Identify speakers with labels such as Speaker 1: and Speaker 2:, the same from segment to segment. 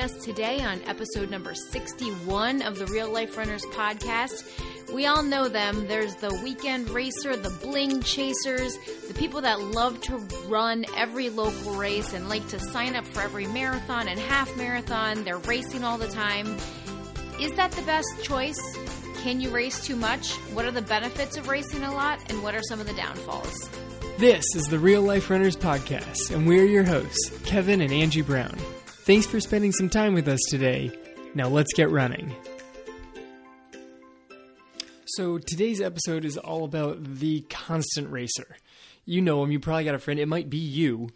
Speaker 1: us today on episode number 61 of the Real Life Runners podcast. We all know them. There's the weekend racer, the bling chasers, the people that love to run every local race and like to sign up for every marathon and half marathon. They're racing all the time. Is that the best choice? Can you race too much? What are the benefits of racing a lot? And what are some of the downfalls?
Speaker 2: This is the Real Life Runners Podcast, and we're your hosts, Kevin and Angie Brown. Thanks for spending some time with us today. Now let's get running. So, today's episode is all about the constant racer. You know him, you probably got a friend, it might be you.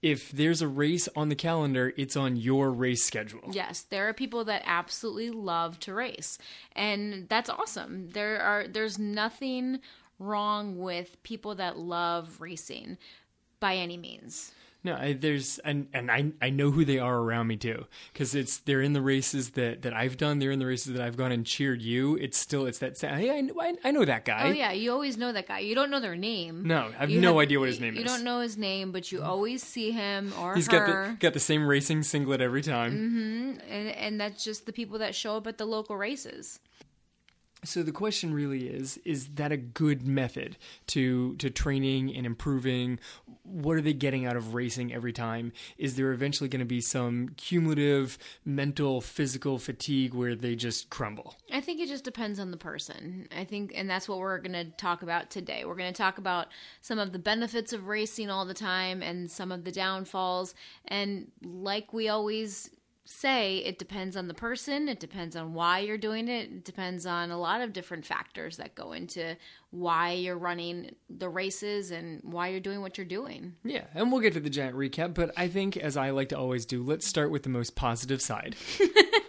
Speaker 2: If there's a race on the calendar, it's on your race schedule.
Speaker 1: Yes, there are people that absolutely love to race, and that's awesome. There are there's nothing wrong with people that love racing by any means.
Speaker 2: No, I, there's and and I I know who they are around me too because it's they're in the races that that I've done. They're in the races that I've gone and cheered you. It's still it's that hey I, I, I know that guy.
Speaker 1: Oh yeah, you always know that guy. You don't know their name.
Speaker 2: No, I have
Speaker 1: You
Speaker 2: no idea what his name
Speaker 1: you
Speaker 2: is.
Speaker 1: You don't know his name, but you always see him or
Speaker 2: He's got the got the same racing singlet every time.
Speaker 1: Mm-hmm, and and that's just the people that show up at the local races.
Speaker 2: So the question really is: Is that a good method to to training and improving? What are they getting out of racing every time? Is there eventually going to be some cumulative mental, physical fatigue where they just crumble?
Speaker 1: I think it just depends on the person. I think, and that's what we're going to talk about today. We're going to talk about some of the benefits of racing all the time and some of the downfalls. And like we always say, it depends on the person, it depends on why you're doing it, it depends on a lot of different factors that go into why you're running the races and why you're doing what you're doing.
Speaker 2: Yeah, and we'll get to the giant recap, but I think, as I like to always do, let's start with the most positive side.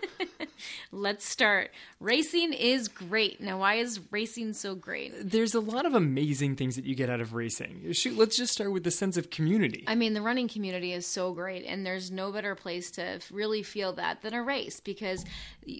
Speaker 1: Let's start. Racing is great. Now, why is racing so great?
Speaker 2: There's a lot of amazing things that you get out of racing. Shoot, let's just start with the sense of community.
Speaker 1: I mean, the running community is so great, and there's no better place to really feel that than a race. Because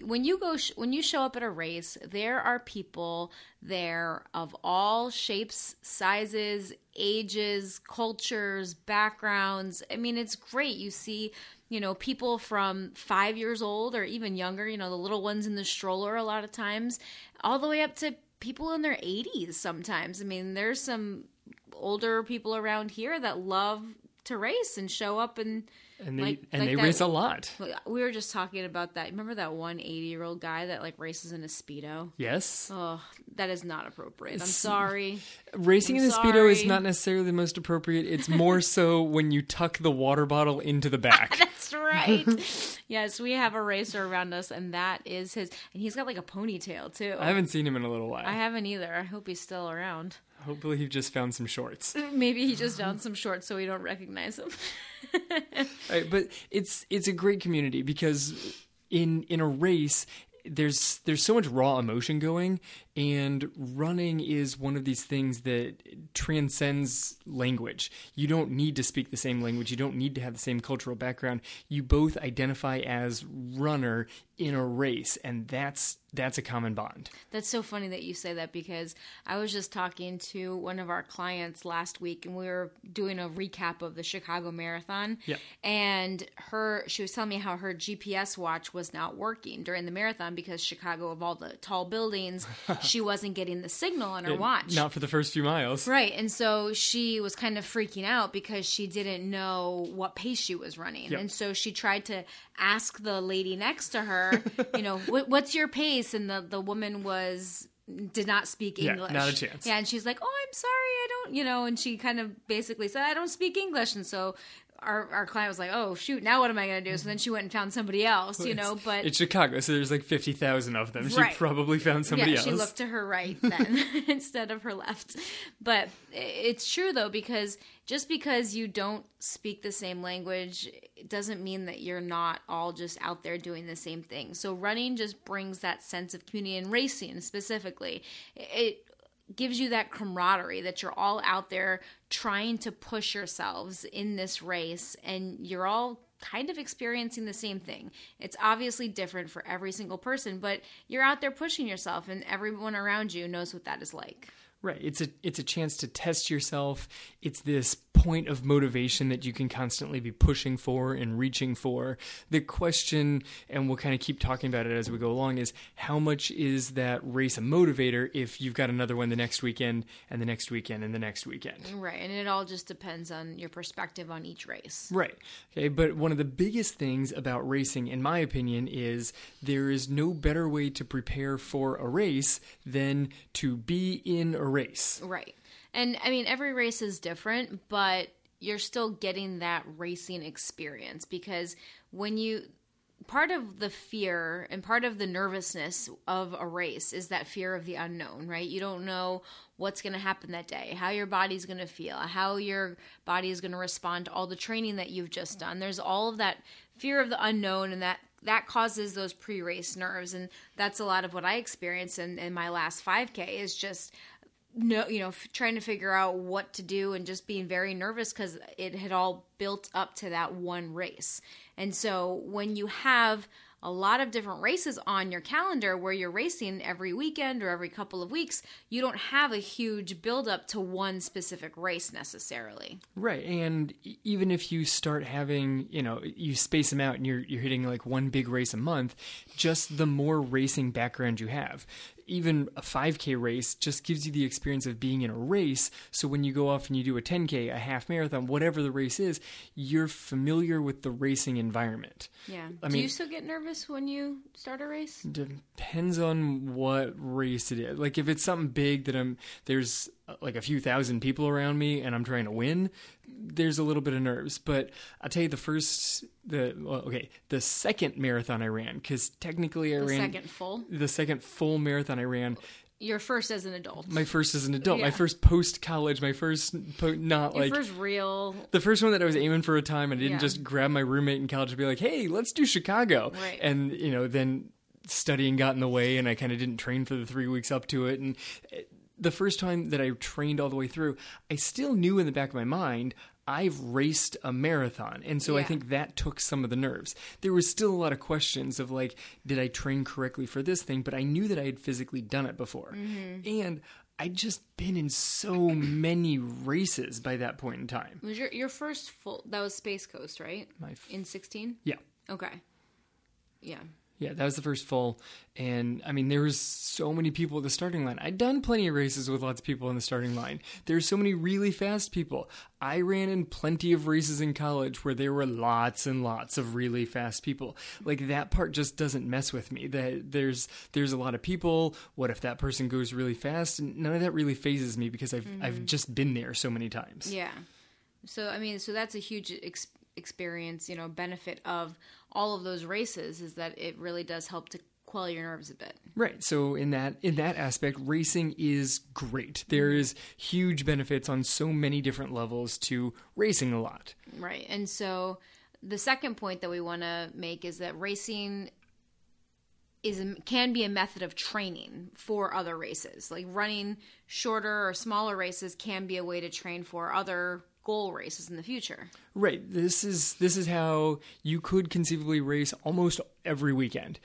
Speaker 1: when you go, sh- when you show up at a race, there are people there of all shapes, sizes, ages, cultures, backgrounds. I mean, it's great. You see, you know, people from five years old or even younger. You know, the little ones in the stroller a lot of times, all the way up to people in their 80s. Sometimes, I mean, there's some older people around here that love to race and show up and
Speaker 2: and they
Speaker 1: like-
Speaker 2: and
Speaker 1: like
Speaker 2: they
Speaker 1: that-
Speaker 2: race a lot.
Speaker 1: we were just talking about that remember that one 80 year old guy that like races in a speedo
Speaker 2: Yes.
Speaker 1: oh that is not appropriate i'm sorry
Speaker 2: Racing
Speaker 1: I'm
Speaker 2: in the Speedo is not necessarily the most appropriate. It's more so when you tuck the water bottle into the back.
Speaker 1: that's right yes we have a racer around us and that is his and he's got like a ponytail too
Speaker 2: I haven't seen him in a little while.
Speaker 1: I haven't either i hope he's still around
Speaker 2: Hopefully, he just found some shorts.
Speaker 1: maybe he just found some shorts so we don't recognize him
Speaker 2: Right, but it's it's a great community because in in a race there's there's so much raw emotion going and running is one of these things that transcends language. You don't need to speak the same language. You don't need to have the same cultural background. You both identify as runner in a race and that's that's a common bond.
Speaker 1: That's so funny that you say that because I was just talking to one of our clients last week and we were doing a recap of the Chicago Marathon.
Speaker 2: Yeah.
Speaker 1: And her she was telling me how her GPS watch was not working during the marathon because Chicago of all the tall buildings, she wasn't getting the signal on her watch.
Speaker 2: Not for the first few miles.
Speaker 1: Right. And so she was kind of freaking out because she didn't know what pace she was running.
Speaker 2: Yep.
Speaker 1: And so she tried to ask the lady next to her, you know, what, what's your pace? And the, the woman was did not speak
Speaker 2: Yeah,
Speaker 1: English.
Speaker 2: not a chance.
Speaker 1: Yeah, and she's like, "Oh, I'm sorry, I don't," you know, and she kind of basically said, "I don't speak English." And so our our client was like, "Oh, shoot, now what am I going to do?" So then she went and found somebody else, you know, but
Speaker 2: It's Chicago, so there's like 50,000 of them. She
Speaker 1: Right.
Speaker 2: probably found somebody
Speaker 1: yeah,
Speaker 2: else.
Speaker 1: she looked to her right then instead of her left. But it's true though because just because you don't speak the same language it doesn't mean that you're not all just out there doing the same thing. So running just brings that sense of community and racing specifically. It gives you that camaraderie that you're all out there trying to push yourselves in this race and you're all kind of experiencing the same thing. It's obviously different for every single person, but you're out there pushing yourself and everyone around you knows what that is like.
Speaker 2: Right. It's a it's a chance to test yourself. It's this point of motivation that you can constantly be pushing for and reaching for. The question, and we'll kind of keep talking about it as we go along, is how much is that race a motivator if you've got another one the next weekend and the next weekend and the next weekend?
Speaker 1: Right. And it all just depends on your perspective on each race.
Speaker 2: Right. Okay. But one of the biggest things about racing, in my opinion, is there is no better way to prepare for a race than to be in a race.
Speaker 1: Right. And I mean, every race is different, but you're still getting that racing experience because when you part of the fear and part of the nervousness of a race is that fear of the unknown, right? You don't know what's going to happen that day, how your body's going to feel, how your body is going to respond to all the training that you've just done. There's all of that fear of the unknown and that that causes those pre-race nerves and that's a lot of what I experienced in, in my last 5k is just no you know f- trying to figure out what to do and just being very nervous because it had all built up to that one race and so when you have a lot of different races on your calendar where you're racing every weekend or every couple of weeks, you don't have a huge buildup to one specific race necessarily.
Speaker 2: Right. And even if you start having, you know, you space them out and you're you're hitting like one big race a month, just the more racing background you have. Even a 5K race just gives you the experience of being in a race. So when you go off and you do a 10K, a half marathon, whatever the race is, you're familiar with the racing environment.
Speaker 1: Yeah.
Speaker 2: I
Speaker 1: do
Speaker 2: mean-
Speaker 1: you still get nervous when you start a race?
Speaker 2: Depends on what race it is. Like if it's something big that I'm there's like a few thousand people around me and I'm trying to win, there's a little bit of nerves. But I'll tell you the first the well, okay the second marathon I ran because technically I
Speaker 1: The
Speaker 2: ran
Speaker 1: second full.
Speaker 2: the second full marathon I ran.
Speaker 1: Your first as an adult.
Speaker 2: My first as an adult, my first post college, my first po- not
Speaker 1: Your
Speaker 2: like
Speaker 1: first real
Speaker 2: the first one that I was aiming for a time. I didn't
Speaker 1: Yeah.
Speaker 2: just grab my roommate in college and be like, "Hey, let's do Chicago,"
Speaker 1: Right.
Speaker 2: and you know, then studying got in the way, and I kind of didn't train for the three weeks up to it. And eh, the first time that I trained all the way through, I still knew in the back of my mind. I've raced a marathon. And so I think that took some of the nerves. There was still a lot of questions of like, did I train correctly for this thing? But I knew that I had physically done it before. Mm-hmm. And I'd just been in so many races by that point in time.
Speaker 1: was your your first full that was Space Coast, right?
Speaker 2: My f-
Speaker 1: In 16?
Speaker 2: yeah.
Speaker 1: Okay. Yeah.
Speaker 2: Yeah, that was the first full, and I mean there was so many people at the starting line. I'd done plenty of races with lots of people in the starting line. There's so many really fast people. I ran in plenty of races in college where there were lots and lots of really fast people. Like that part just doesn't mess with me. That there's there's a lot of people. What if that person goes really fast? And none of that really phases me because I've I've mm-hmm. just been there so many times.
Speaker 1: Yeah. So I mean, so that's a huge ex- experience, you know, benefit of all of those races is that it really does help to quell your nerves a bit.
Speaker 2: Right. So in that in that aspect, racing is great. There is huge benefits on so many different levels to racing a lot.
Speaker 1: Right. And so the second point that we want to make is that racing is a, can be a method of training for other races. Like running shorter or smaller races can be a way to train for other goal races in the future.
Speaker 2: Right. This is this is how you could conceivably race almost every weekend.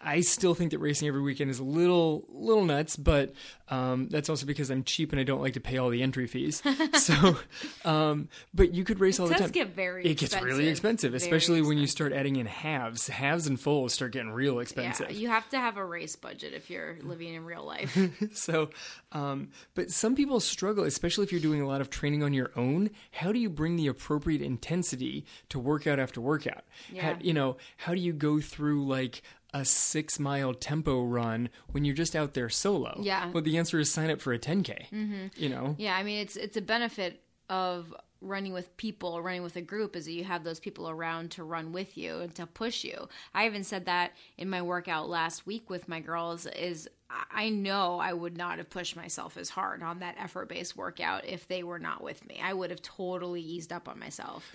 Speaker 2: I still think that racing every weekend is a little little nuts, but um, that's also because I'm cheap and I don't like to pay all the entry fees. so, um, but you could race all the time.
Speaker 1: get very
Speaker 2: it gets really
Speaker 1: expensive.
Speaker 2: expensive,
Speaker 1: Very
Speaker 2: especially when you start adding in halves. Halves and fulls start getting real expensive.
Speaker 1: Yeah, you have to have a race budget if you're living in real life.
Speaker 2: so, um, but some people struggle, especially if you're doing a lot of training on your own. How do you bring the appropriate intensity to workout after workout? How,
Speaker 1: Yeah.
Speaker 2: you know, how do you go through like a six mile tempo run when you're just out there solo?
Speaker 1: Yeah.
Speaker 2: Well, the answer is sign up for a 10K. Mm-hmm. You know?
Speaker 1: Yeah, I mean it's it's a benefit of running with people running with a group is that you have those people around to run with you and to push you. I even said that in my workout last week with my girls is I- I know I would not have pushed myself as hard on that effort based workout if they were not with me. I would have totally eased up on myself.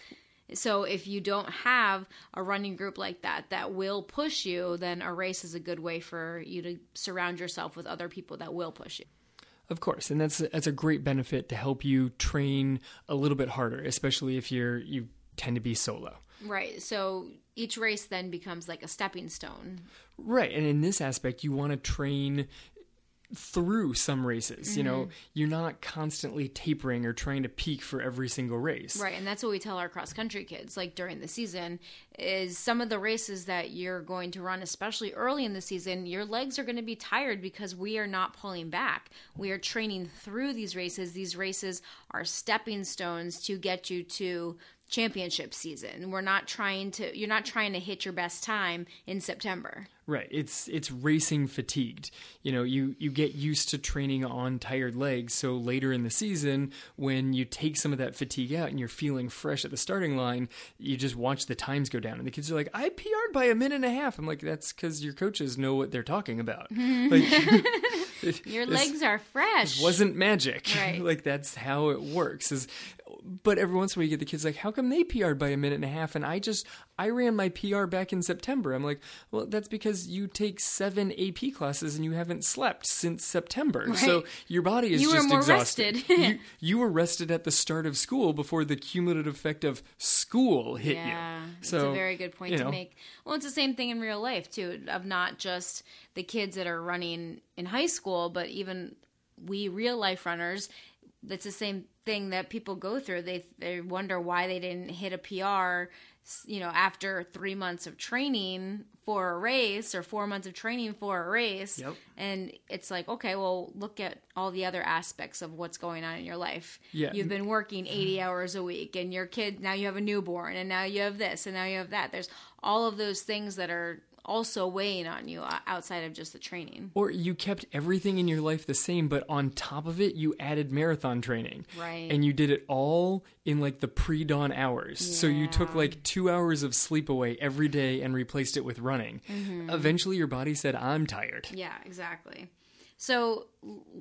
Speaker 1: So if you don't have a running group like that that will push you, then a race is a good way for you to surround yourself with other people that will push you.
Speaker 2: Of course, and that's that's a great benefit to help you train a little bit harder, especially if you're you tend to be solo.
Speaker 1: Right. So each race then becomes like a stepping stone.
Speaker 2: Right, and in this aspect, you want to train through some races. You know, mm-hmm. you're not constantly tapering or trying to peak for every single race.
Speaker 1: Right, and that's what we tell our cross country kids like during the season is some of the races that you're going to run especially early in the season, your legs are going to be tired because we are not pulling back. We are training through these races. These races are stepping stones to get you to championship season. We're not trying to you're not trying to hit your best time in September.
Speaker 2: Right. It's it's racing fatigued. You know, you you get used to training on tired legs, so later in the season when you take some of that fatigue out and you're feeling fresh at the starting line, you just watch the times go down and the kids are like, "I PR'd by a minute and a half." I'm like, "That's cuz your coaches know what they're talking about." like
Speaker 1: Your legs are fresh.
Speaker 2: wasn't magic.
Speaker 1: Right.
Speaker 2: like that's how it works. Is but every once in a while you get the kids like, how come they PR'd by a minute and a half and I just I ran my PR back in September. I'm like, well, that's because you take seven AP classes and you haven't slept since September. So your body is
Speaker 1: You were
Speaker 2: just
Speaker 1: more
Speaker 2: exhausted.
Speaker 1: rested.
Speaker 2: you, you were rested at the start of school before the cumulative effect of school hit
Speaker 1: Yeah,
Speaker 2: you.
Speaker 1: it's
Speaker 2: So
Speaker 1: a very good point
Speaker 2: you
Speaker 1: to
Speaker 2: know,
Speaker 1: make. Well, it's the same thing in real life too, of not just the kids that are running in high school, but even we real life runners. That's the same thing that people go through. They they wonder why they didn't hit a PR, you know, after three months of training for a race or four months of training for a race.
Speaker 2: Yep.
Speaker 1: And it's like, okay, well, look at all the other aspects of what's going on in your life.
Speaker 2: Yeah.
Speaker 1: You've been working 80 hours a week, and your kid, now you have a newborn, and now you have this, and now you have that. There's all of those things that are also weighing on you outside of just the training.
Speaker 2: Or you kept everything in your life the same, but on top of it, you added marathon training.
Speaker 1: Right.
Speaker 2: And you did it all in like the pre dawn hours. So you took like two hours of sleep away every day and replaced it with running.
Speaker 1: Mm-hmm.
Speaker 2: Eventually, your body said, I'm tired.
Speaker 1: Yeah, exactly. So,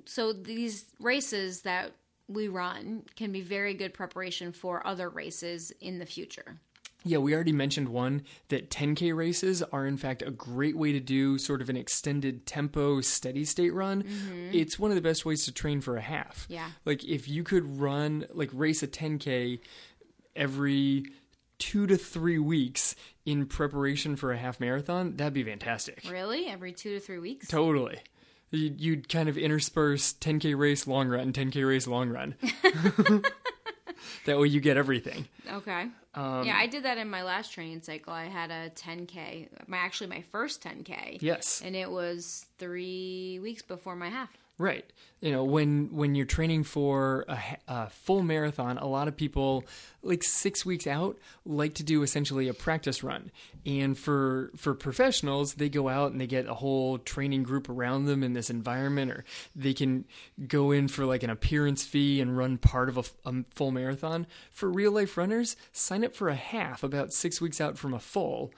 Speaker 1: so these races that we run can be very good preparation for other races in the future.
Speaker 2: Yeah, we already mentioned one that 10K races are, in fact, a great way to do sort of an extended tempo, steady state run. It's one of the best ways to train for a half.
Speaker 1: Mm-hmm. Yeah.
Speaker 2: Like, if you could run, like, race a 10K every two to three weeks in preparation for a half marathon, that'd be fantastic.
Speaker 1: Really, every two to three weeks.
Speaker 2: Totally. You- You'd kind of intersperse 10K race, long run, 10K race, long run. that way you get everything.
Speaker 1: Okay.
Speaker 2: Um,
Speaker 1: yeah, I did that in my last training cycle. I had a 10k, my actually my first 10k.
Speaker 2: Yes.
Speaker 1: And it was three weeks before my half.
Speaker 2: Right. You know, when when you're training for a, a full marathon, a lot of people like 6 weeks out like to do essentially a practice run. And for for professionals, they go out and they get a whole training group around them in this environment or they can go in for like an appearance fee and run part of a full marathon. For real life runners, sign up for a half about 6 weeks out from a full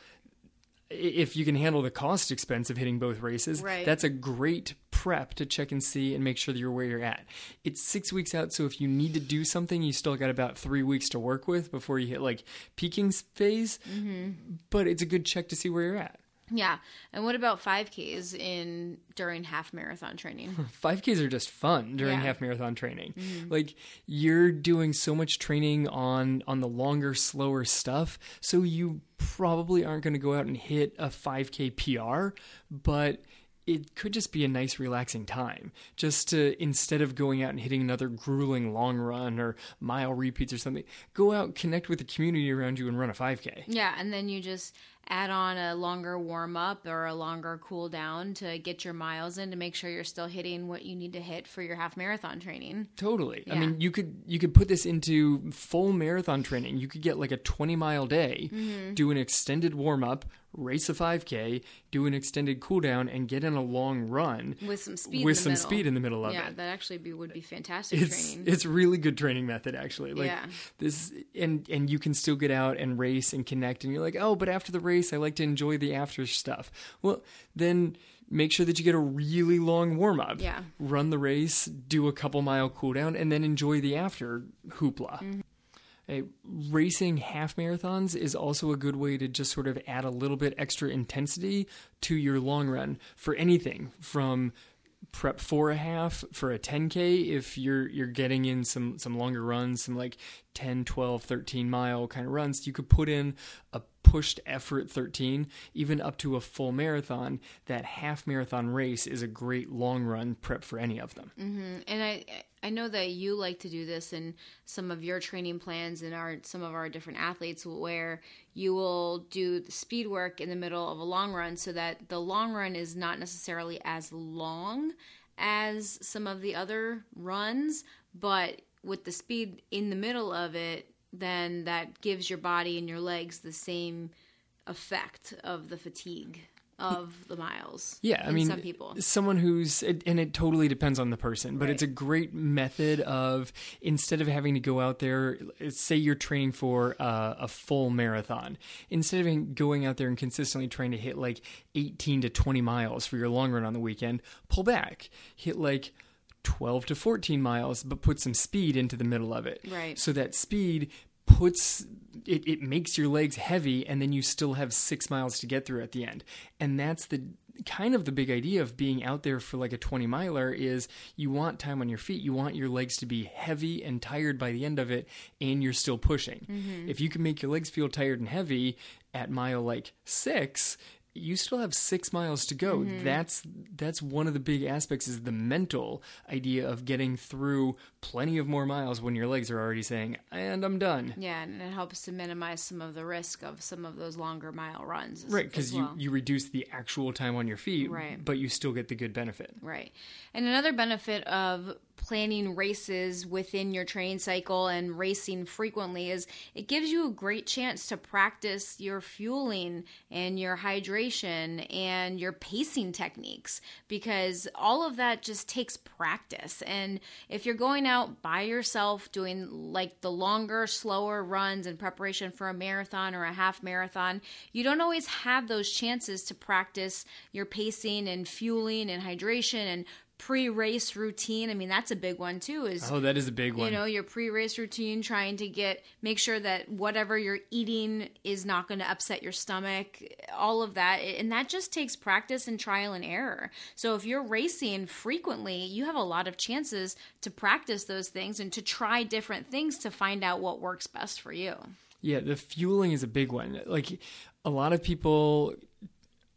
Speaker 2: if you can handle the cost expense of hitting both races,
Speaker 1: Right.
Speaker 2: that's a great prep to check and see and make sure that you're where you're at. It's six weeks out, so if you need to do something, you still got about three weeks to work with before you hit like peaking phase. Mm-hmm. But it's a good check to see where you're at.
Speaker 1: Yeah. And what about 5Ks in during half marathon training?
Speaker 2: 5Ks are just fun during
Speaker 1: Yeah.
Speaker 2: half marathon training. Mm-hmm. Like you're doing so much training on on the longer, slower stuff, so you probably aren't going to go out and hit a 5K PR, but it could just be a nice relaxing time just to instead of going out and hitting another grueling long run or mile repeats or something go out connect with the community around you and run a 5k
Speaker 1: yeah, and then you just add on a longer warm up or a longer cool down to get your miles in to make sure you're still hitting what you need to hit for your half marathon training.
Speaker 2: Totally.
Speaker 1: Yeah.
Speaker 2: I mean, you could you could put this into full marathon training. You could get like a 20 mile day,
Speaker 1: Mm-hmm.
Speaker 2: do an extended warm up, race a 5k, do an extended cooldown, and get in a long run
Speaker 1: With some speed
Speaker 2: with
Speaker 1: in the
Speaker 2: some
Speaker 1: middle.
Speaker 2: speed in the middle of
Speaker 1: yeah,
Speaker 2: it.
Speaker 1: Yeah, that actually be, would be fantastic
Speaker 2: It's
Speaker 1: training.
Speaker 2: it's really good training method actually. Like
Speaker 1: Yeah.
Speaker 2: this and and you can still get out and race and connect and you're like, "Oh, but after the race I like to enjoy the after stuff." Well, then make sure that you get a really long warm up.
Speaker 1: Yeah.
Speaker 2: Run the race, do a couple mile cooldown, and then enjoy the after hoopla.
Speaker 1: Mm-hmm.
Speaker 2: Racing half marathons is also a good way to just sort of add a little bit extra intensity to your long run for anything from prep for a half for a 10k if you're you're getting in some some longer runs some like 10 12 13 mile kind of runs you could put in a pushed effort 13, even up to a full marathon, that half marathon race is a great long run prep for any of them.
Speaker 1: Mm-hmm. And I I know that you like to do this in some of your training plans and our some of our different athletes where you will do the speed work in the middle of a long run so that the long run is not necessarily as long as some of the other runs, but with the speed in the middle of it, then that gives your body and your legs the same effect of the fatigue of the miles.
Speaker 2: Yeah, I mean, some people, someone who's, and it totally depends on the person, but right. it's a great method of instead of having to go out there, say you're training for a, a full marathon, instead of going out there and consistently trying to hit like 18 to 20 miles for your long run on the weekend, pull back, hit like 12 to 14 miles, but put some speed into the middle of it.
Speaker 1: Right.
Speaker 2: So that speed puts it, it makes your legs heavy and then you still have six miles to get through at the end. And that's the kind of the big idea of being out there for like a 20 miler is you want time on your feet. You want your legs to be heavy and tired by the end of it and you're still pushing. Mm-hmm. If you can make your legs feel tired and heavy at mile like 6, you still have six miles to go. Mm-hmm. That's that's one of the big aspects is the mental idea of getting through plenty of more miles when your legs are already saying, "And I'm done."
Speaker 1: Yeah, and it helps to minimize some of the risk of some of those longer mile runs.
Speaker 2: As, right, because well. you you reduce the actual time on your feet,
Speaker 1: right.
Speaker 2: but you still get the good benefit.
Speaker 1: Right, and another benefit of planning races within your training cycle and racing frequently is it gives you a great chance to practice your fueling and your hydration and your pacing techniques because all of that just takes practice. And if you're going out by yourself doing like the longer slower runs in preparation for a marathon or a half marathon you don't always have those chances to practice your pacing and fueling and hydration and pre-race routine. I mean, that's a big one too. Is
Speaker 2: oh, that is a big one.
Speaker 1: You know, your pre-race routine, trying to get make sure that whatever you're eating is not going to upset your stomach. All of that, and that just takes practice and trial and error. So if you're racing frequently, you have a lot of chances to practice those things and to try different things to find out what works best for you.
Speaker 2: Yeah, the fueling is a big one. Like a lot of people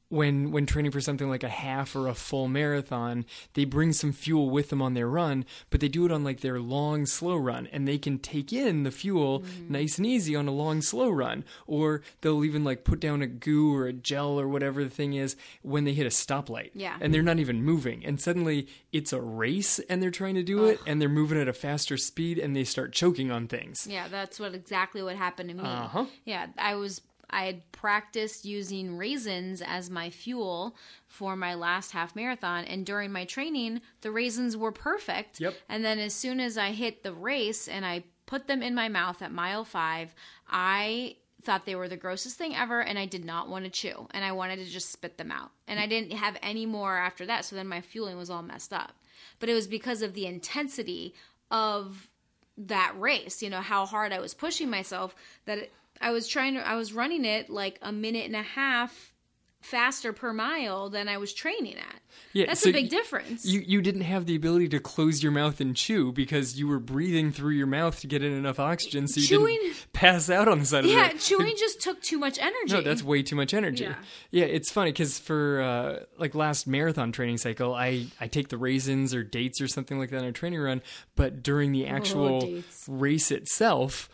Speaker 2: when when training for something like a half or a full marathon, they bring some fuel with them on their run, but they do it on like their long slow run and they can take in the fuel mm-hmm. nice and easy on a long slow run or they'll even like put down a goo or a gel or whatever the thing is when they hit a stoplight.
Speaker 1: Yeah.
Speaker 2: And they're not even moving and suddenly it's a race and they're trying to do Ugh. it and they're moving at a faster speed and they start choking on things.
Speaker 1: Yeah, that's what exactly what happened to me.
Speaker 2: Uh-huh.
Speaker 1: Yeah, I was I had practiced using raisins as my fuel for my last half marathon. And during my training, the raisins were perfect.
Speaker 2: Yep.
Speaker 1: And then as soon as I hit the race and I put them in my mouth at mile five, I thought they were the grossest thing ever and I did not want to chew and I wanted to just spit them out. And I didn't have any more after that. So then my fueling was all messed up. But it was because of the intensity of that race, you know, how hard I was pushing myself that it, I was trying to I was running it like a minute and a half faster per mile than I was training at. Yeah, that's so a big difference.
Speaker 2: You you didn't have the ability to close your mouth and chew because you were breathing through your mouth to get in enough oxygen so you chewing, didn't pass out on the side
Speaker 1: yeah,
Speaker 2: of the
Speaker 1: Yeah, chewing just took too much energy.
Speaker 2: No, that's way too much energy. Yeah, yeah it's funny because for uh, like last marathon training cycle, I I take the raisins or dates or something like that on a training run, but during the oh, actual oh, race itself,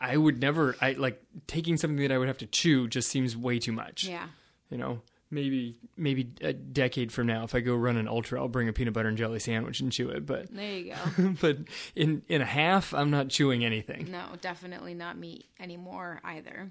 Speaker 2: I would never. I like taking something that I would have to chew just seems way too much.
Speaker 1: Yeah.
Speaker 2: You know, maybe maybe a decade from now, if I go run an ultra, I'll bring a peanut butter and jelly sandwich and chew it. But
Speaker 1: there you go.
Speaker 2: but in in a half, I'm not chewing anything.
Speaker 1: No, definitely not meat anymore either.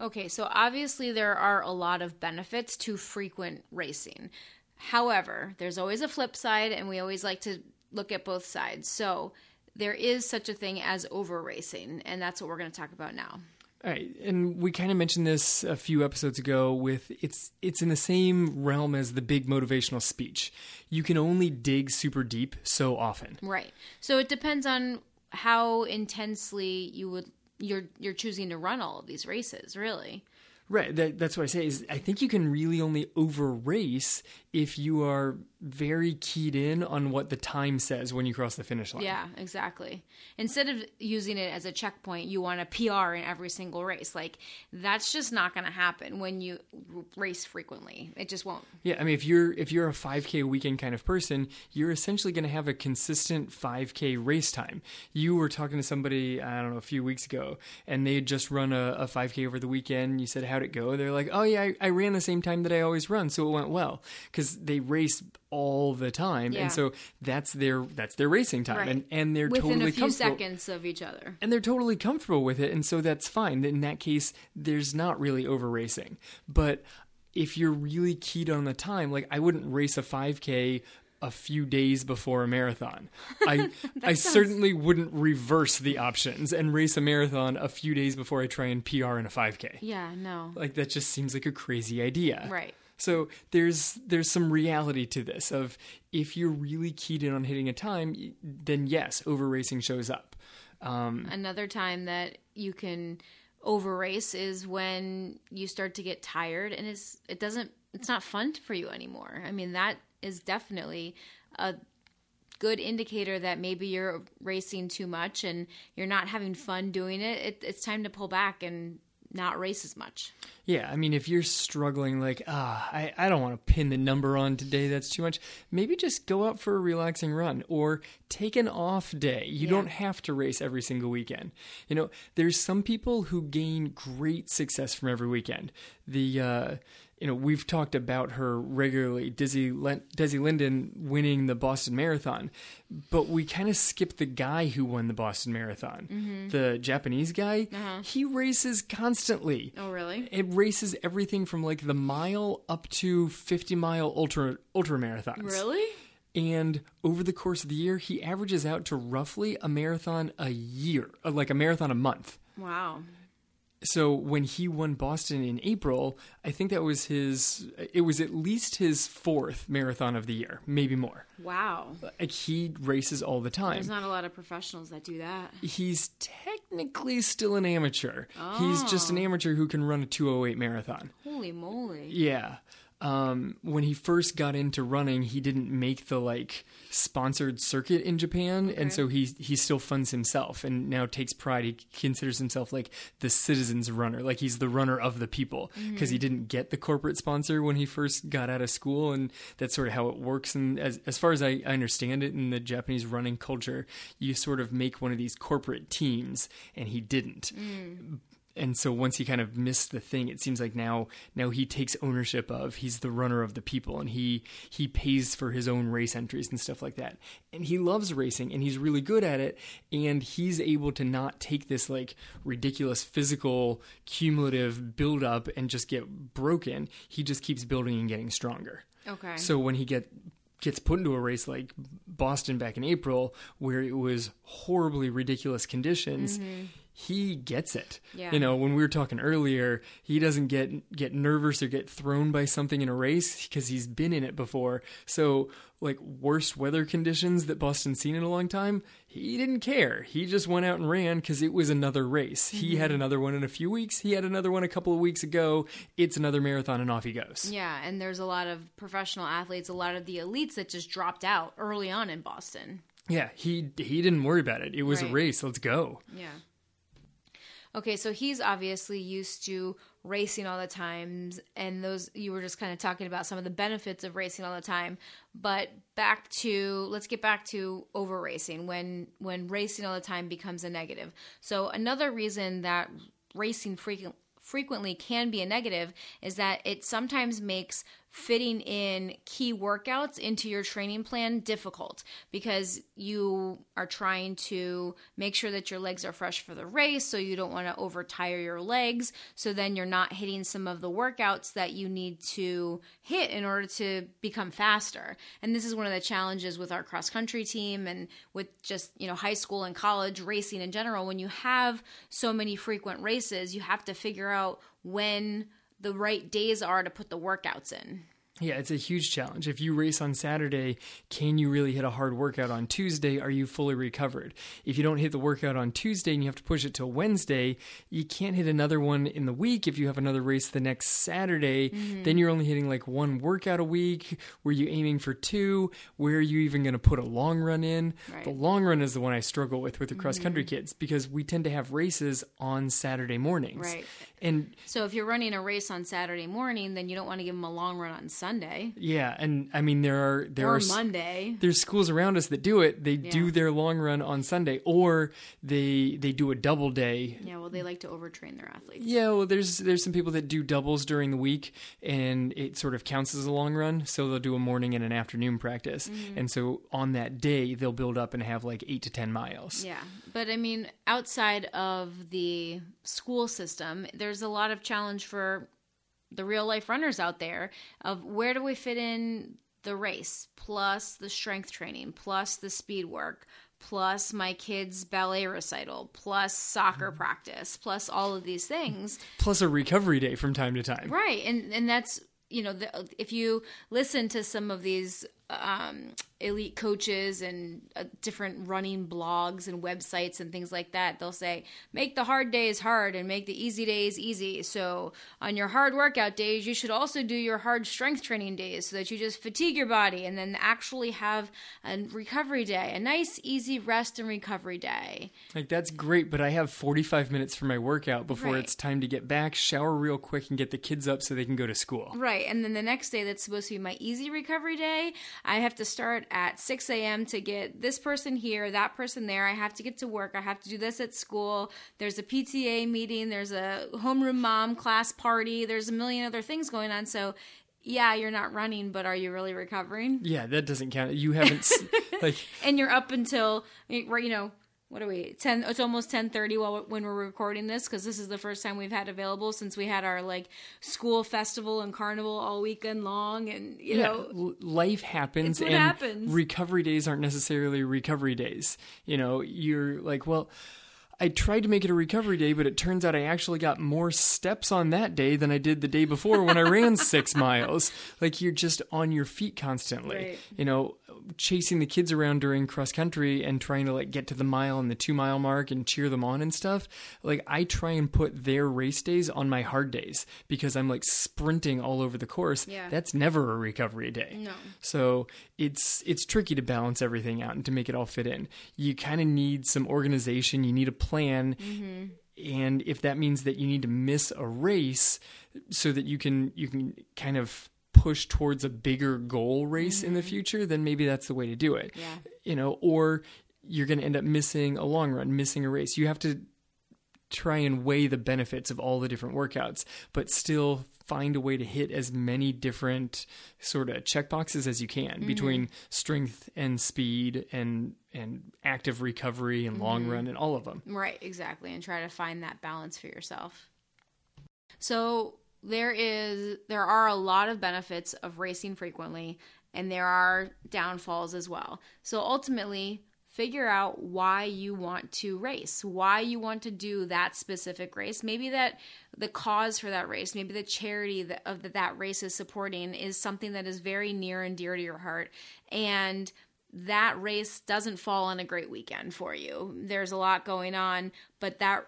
Speaker 1: Okay, so obviously there are a lot of benefits to frequent racing. However, there's always a flip side, and we always like to look at both sides. So there is such a thing as over racing, and that's what we're going to talk about now.
Speaker 2: All right, and we kind of mentioned this a few episodes ago. With it's it's in the same realm as the big motivational speech. You can only dig super deep so often.
Speaker 1: Right. So it depends on how intensely you would you're you're choosing to run all of these races. Really.
Speaker 2: Right. That, that's what I say is I think you can really only over race if you are very keyed in on what the time says when you cross the finish line.
Speaker 1: Yeah, exactly. Instead of using it as a checkpoint, you want a PR in every single race. Like that's just not going to happen when you race frequently. It just won't.
Speaker 2: Yeah, I mean if you're if you're a 5k weekend kind of person, you're essentially going to have a consistent 5k race time. You were talking to somebody, I don't know, a few weeks ago and they had just run a, a 5k over the weekend. You said how'd it go? They're like, "Oh yeah, I, I ran the same time that I always run, so it went well." Cuz they race all the time,
Speaker 1: Yeah.
Speaker 2: and so that's their that's their racing time,
Speaker 1: Right.
Speaker 2: and and they're
Speaker 1: Within
Speaker 2: totally
Speaker 1: a few
Speaker 2: comfortable.
Speaker 1: seconds of each other.
Speaker 2: And they're totally comfortable with it, and so that's fine. In that case, there's not really over racing. But if you're really keyed on the time, like I wouldn't race a 5K a few days before a marathon. I I certainly wouldn't reverse the options and race a marathon a few days before I try and PR in a 5K.
Speaker 1: Yeah, no.
Speaker 2: Like that just seems like a crazy idea.
Speaker 1: Right.
Speaker 2: So there's there's some reality to this of if you're really keyed in on hitting a time, then yes, over racing shows up.
Speaker 1: Um, Another time that you can over race is when you start to get tired and it's it doesn't it's not fun for you anymore. I mean that is definitely a good indicator that maybe you're racing too much and you're not having fun doing it. it it's time to pull back and not race as much.
Speaker 2: Yeah, I mean, if you're struggling, like, ah, I, I don't want to pin the number on today, that's too much, maybe just go out for a relaxing run or take an off day. You
Speaker 1: Yeah.
Speaker 2: don't have to race every single weekend. You know, there's some people who gain great success from every weekend. The, uh, you know, we've talked about her regularly, Dizzy Desi Linden winning the Boston Marathon, but we kind of skipped the guy who won the Boston Marathon. The Japanese guy, he races constantly.
Speaker 1: Oh really?
Speaker 2: It races everything from like the mile up to 50 mile ultra ultra marathons.
Speaker 1: Really?
Speaker 2: And over the course of the year, he averages out to roughly a marathon a year, uh, like a marathon a month.
Speaker 1: Wow.
Speaker 2: So when he won Boston in April, I think that was his it was at least his fourth marathon of the year, maybe more.
Speaker 1: Wow.
Speaker 2: Like he races all the time.
Speaker 1: There's not a lot of professionals that do that.
Speaker 2: He's technically still an amateur. Oh. He's just an oh. amateur who can run a 208 marathon.
Speaker 1: Holy moly.
Speaker 2: Yeah. Um, when he first got into running, he didn't make the like sponsored circuit in Japan, and so he he still funds himself, and now takes pride. He considers himself like the citizens runner, like he's the runner of the people, because he didn't get the corporate sponsor when he first got out of school, and that's sort of how it works. And as as far as I, I understand it in the Japanese running culture, you sort of make one of these corporate teams, and he didn't and so once he kind of missed the thing it seems like now now he takes ownership of he's the runner of the people and he he pays for his own race entries and stuff like that. And he loves racing and he's really good at it. And he's able to not take this like ridiculous physical cumulative build up and just get broken. He just keeps building and getting stronger.
Speaker 1: Okay.
Speaker 2: so when he get gets put into a race like Boston back in April, where it was horribly ridiculous conditions, mm-hmm. He gets it.
Speaker 1: Yeah.
Speaker 2: You know, when we were talking earlier, he doesn't get get nervous or get thrown by something in a race because he's been in it before. So like worst weather conditions that Boston's seen in a long time, he didn't care. He just went out and ran because it was another race. He had mm-hmm. another one in a few weeks. He had another one a couple of weeks ago. It's another marathon, and off he goes.
Speaker 1: yeah, and there's a lot of professional athletes, a lot of the elites that just dropped out early on in Boston.
Speaker 2: Yeah, he he didn't worry about it. It was
Speaker 1: Right.
Speaker 2: a race. Let's go.
Speaker 1: Yeah. Okay, so he's obviously used to racing all the times, and those you were just kind of talking about some of the benefits of racing all the time. But back to let's get back to over racing when when racing all the time becomes a negative. So another reason that racing frequent frequently can be a negative is that it sometimes makes fitting in key workouts into your training plan difficult because you are trying to make sure that your legs are fresh for the race so you don't want to overtire your legs. So then you're not hitting some of the workouts that you need to hit in order to become faster. And this is one of the challenges with our cross country team and with just you know high school and college racing in general. When you have so many frequent races you have to figure out when the right days are to put the workouts in
Speaker 2: Yeah, it's a huge challenge. If you race on Saturday, can you really hit a hard workout on Tuesday? Are you fully recovered? If you don't hit the workout on Tuesday and you have to push it till Wednesday, you can't hit another one in the week. If you have another race the next Saturday, mm-hmm. then you're only hitting like one workout a week. Were you aiming for two? Where are you even going to put a long run in? Right. The long run is the one I struggle with with the cross country mm-hmm. kids because we tend to have races on Saturday mornings.
Speaker 1: Right.
Speaker 2: And
Speaker 1: so if you're running a race on Saturday morning, then you don't want to give them a long run on Sunday.
Speaker 2: Yeah, and I mean there are there
Speaker 1: or
Speaker 2: are
Speaker 1: Monday.
Speaker 2: There's schools around us that do it. They yeah. do their long run on Sunday, or they they do a double day.
Speaker 1: Yeah, well, they like to overtrain their athletes.
Speaker 2: Yeah, well, there's there's some people that do doubles during the week, and it sort of counts as a long run. So they'll do a morning and an afternoon practice, mm-hmm. and so on that day they'll build up and have like eight to ten miles.
Speaker 1: Yeah, but I mean, outside of the school system, there's a lot of challenge for the real life runners out there of where do we fit in the race plus the strength training plus the speed work plus my kids ballet recital plus soccer mm-hmm. practice plus all of these things
Speaker 2: plus a recovery day from time to time
Speaker 1: right and and that's you know the, if you listen to some of these um, elite coaches and uh, different running blogs and websites and things like that, they'll say, make the hard days hard and make the easy days easy. So, on your hard workout days, you should also do your hard strength training days so that you just fatigue your body and then actually have a recovery day, a nice, easy rest and recovery day.
Speaker 2: Like, that's great, but I have 45 minutes for my workout before right. it's time to get back, shower real quick, and get the kids up so they can go to school.
Speaker 1: Right. And then the next day, that's supposed to be my easy recovery day. I have to start at 6 a.m. to get this person here, that person there. I have to get to work. I have to do this at school. There's a PTA meeting. There's a homeroom mom class party. There's a million other things going on. So, yeah, you're not running, but are you really recovering?
Speaker 2: Yeah, that doesn't count. You haven't like,
Speaker 1: and you're up until you know what are we 10 it's almost 10:30 while when we're recording this cuz this is the first time we've had available since we had our like school festival and carnival all weekend long and you yeah, know
Speaker 2: life happens and
Speaker 1: happens.
Speaker 2: recovery days aren't necessarily recovery days you know you're like well I tried to make it a recovery day, but it turns out I actually got more steps on that day than I did the day before when I ran six miles. Like you're just on your feet constantly. Right. You know, chasing the kids around during cross country and trying to like get to the mile and the two mile mark and cheer them on and stuff. Like I try and put their race days on my hard days because I'm like sprinting all over the course.
Speaker 1: Yeah.
Speaker 2: That's never a recovery day.
Speaker 1: No.
Speaker 2: So it's it's tricky to balance everything out and to make it all fit in. You kind of need some organization. You need a plan. Mm-hmm. And if that means that you need to miss a race so that you can you can kind of push towards a bigger goal race mm-hmm. in the mm-hmm. future, then maybe that's the way to do it.
Speaker 1: Yeah.
Speaker 2: You know, or you're going to end up missing a long run, missing a race. You have to try and weigh the benefits of all the different workouts, but still find a way to hit as many different sort of check boxes as you can mm-hmm. between strength and speed and and active recovery and mm-hmm. long run and all of them.
Speaker 1: Right, exactly, and try to find that balance for yourself. So, there is there are a lot of benefits of racing frequently and there are downfalls as well. So ultimately, figure out why you want to race, why you want to do that specific race. Maybe that the cause for that race, maybe the charity that, of that that race is supporting is something that is very near and dear to your heart and that race doesn't fall on a great weekend for you. There's a lot going on, but that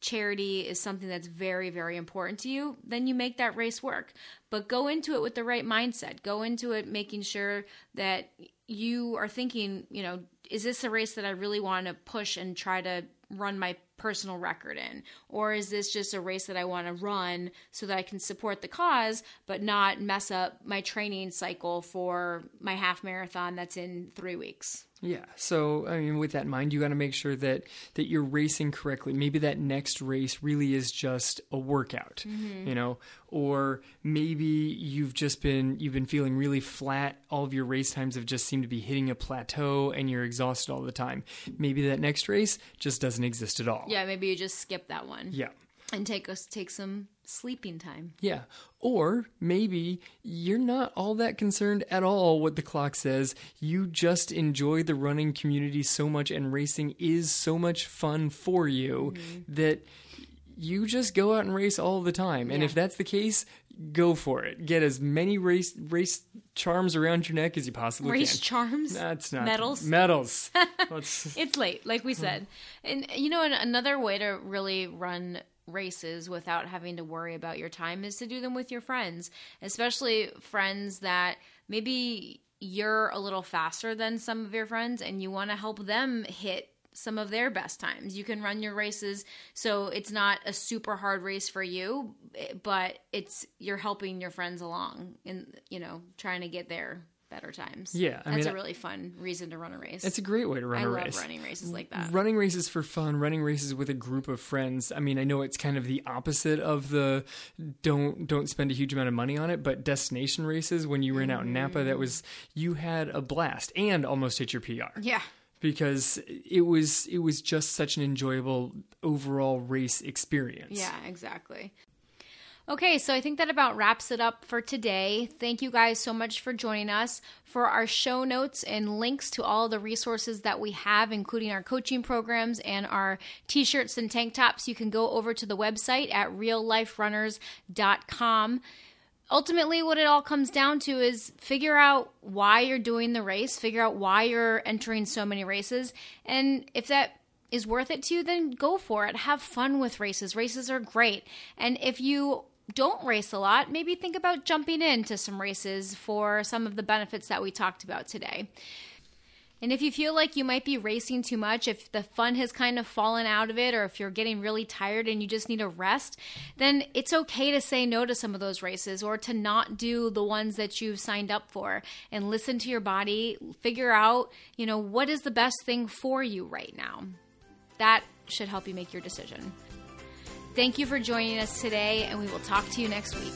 Speaker 1: charity is something that's very, very important to you, then you make that race work. But go into it with the right mindset. Go into it making sure that you are thinking, you know, is this a race that I really want to push and try to run my personal record in? Or is this just a race that I want to run so that I can support the cause, but not mess up my training cycle for my half marathon that's in three weeks?
Speaker 2: Yeah. So, I mean, with that in mind, you got to make sure that that you're racing correctly. Maybe that next race really is just a workout, mm-hmm. you know, or maybe you've just been you've been feeling really flat. All of your race times have just seemed to be hitting a plateau, and you're exhausted all the time. Maybe that next race just doesn't exist at all.
Speaker 1: Yeah. Maybe you just skip that one.
Speaker 2: Yeah.
Speaker 1: And take us take some sleeping time.
Speaker 2: Yeah. Or maybe you're not all that concerned at all what the clock says. You just enjoy the running community so much and racing is so much fun for you mm-hmm. that you just go out and race all the time. And yeah. if that's the case, go for it. Get as many race race charms around your neck as you possibly
Speaker 1: Race
Speaker 2: can.
Speaker 1: Race charms?
Speaker 2: That's not
Speaker 1: Medals?
Speaker 2: Medals.
Speaker 1: It's late, like we said. And you know, another way to really run races without having to worry about your time is to do them with your friends, especially friends that maybe you're a little faster than some of your friends and you want to help them hit some of their best times. You can run your races so it's not a super hard race for you, but it's you're helping your friends along and you know, trying to get their better times.
Speaker 2: Yeah, I
Speaker 1: That's
Speaker 2: mean,
Speaker 1: a really fun reason to run a race.
Speaker 2: it's a great way to run
Speaker 1: I
Speaker 2: a
Speaker 1: love
Speaker 2: race.
Speaker 1: running races like that.
Speaker 2: Running races for fun, running races with a group of friends. I mean, I know it's kind of the opposite of the don't don't spend a huge amount of money on it, but destination races when you ran out in Napa, that was mm-hmm. you had a blast and almost hit your PR
Speaker 1: Yeah.
Speaker 2: because it was it was just such an enjoyable overall race experience.
Speaker 1: Yeah, exactly. Okay, so I think that about wraps it up for today. Thank you guys so much for joining us. For our show notes and links to all the resources that we have, including our coaching programs and our t shirts and tank tops, you can go over to the website at realliferunners.com. Ultimately, what it all comes down to is figure out why you're doing the race, figure out why you're entering so many races, and if that is worth it to you, then go for it. Have fun with races. Races are great. And if you don't race a lot, maybe think about jumping into some races for some of the benefits that we talked about today. And if you feel like you might be racing too much, if the fun has kind of fallen out of it, or if you're getting really tired and you just need a rest, then it's okay to say no to some of those races or to not do the ones that you've signed up for and listen to your body, figure out, you know, what is the best thing for you right now. That should help you make your decision. Thank you for joining us today, and we will talk to you next week.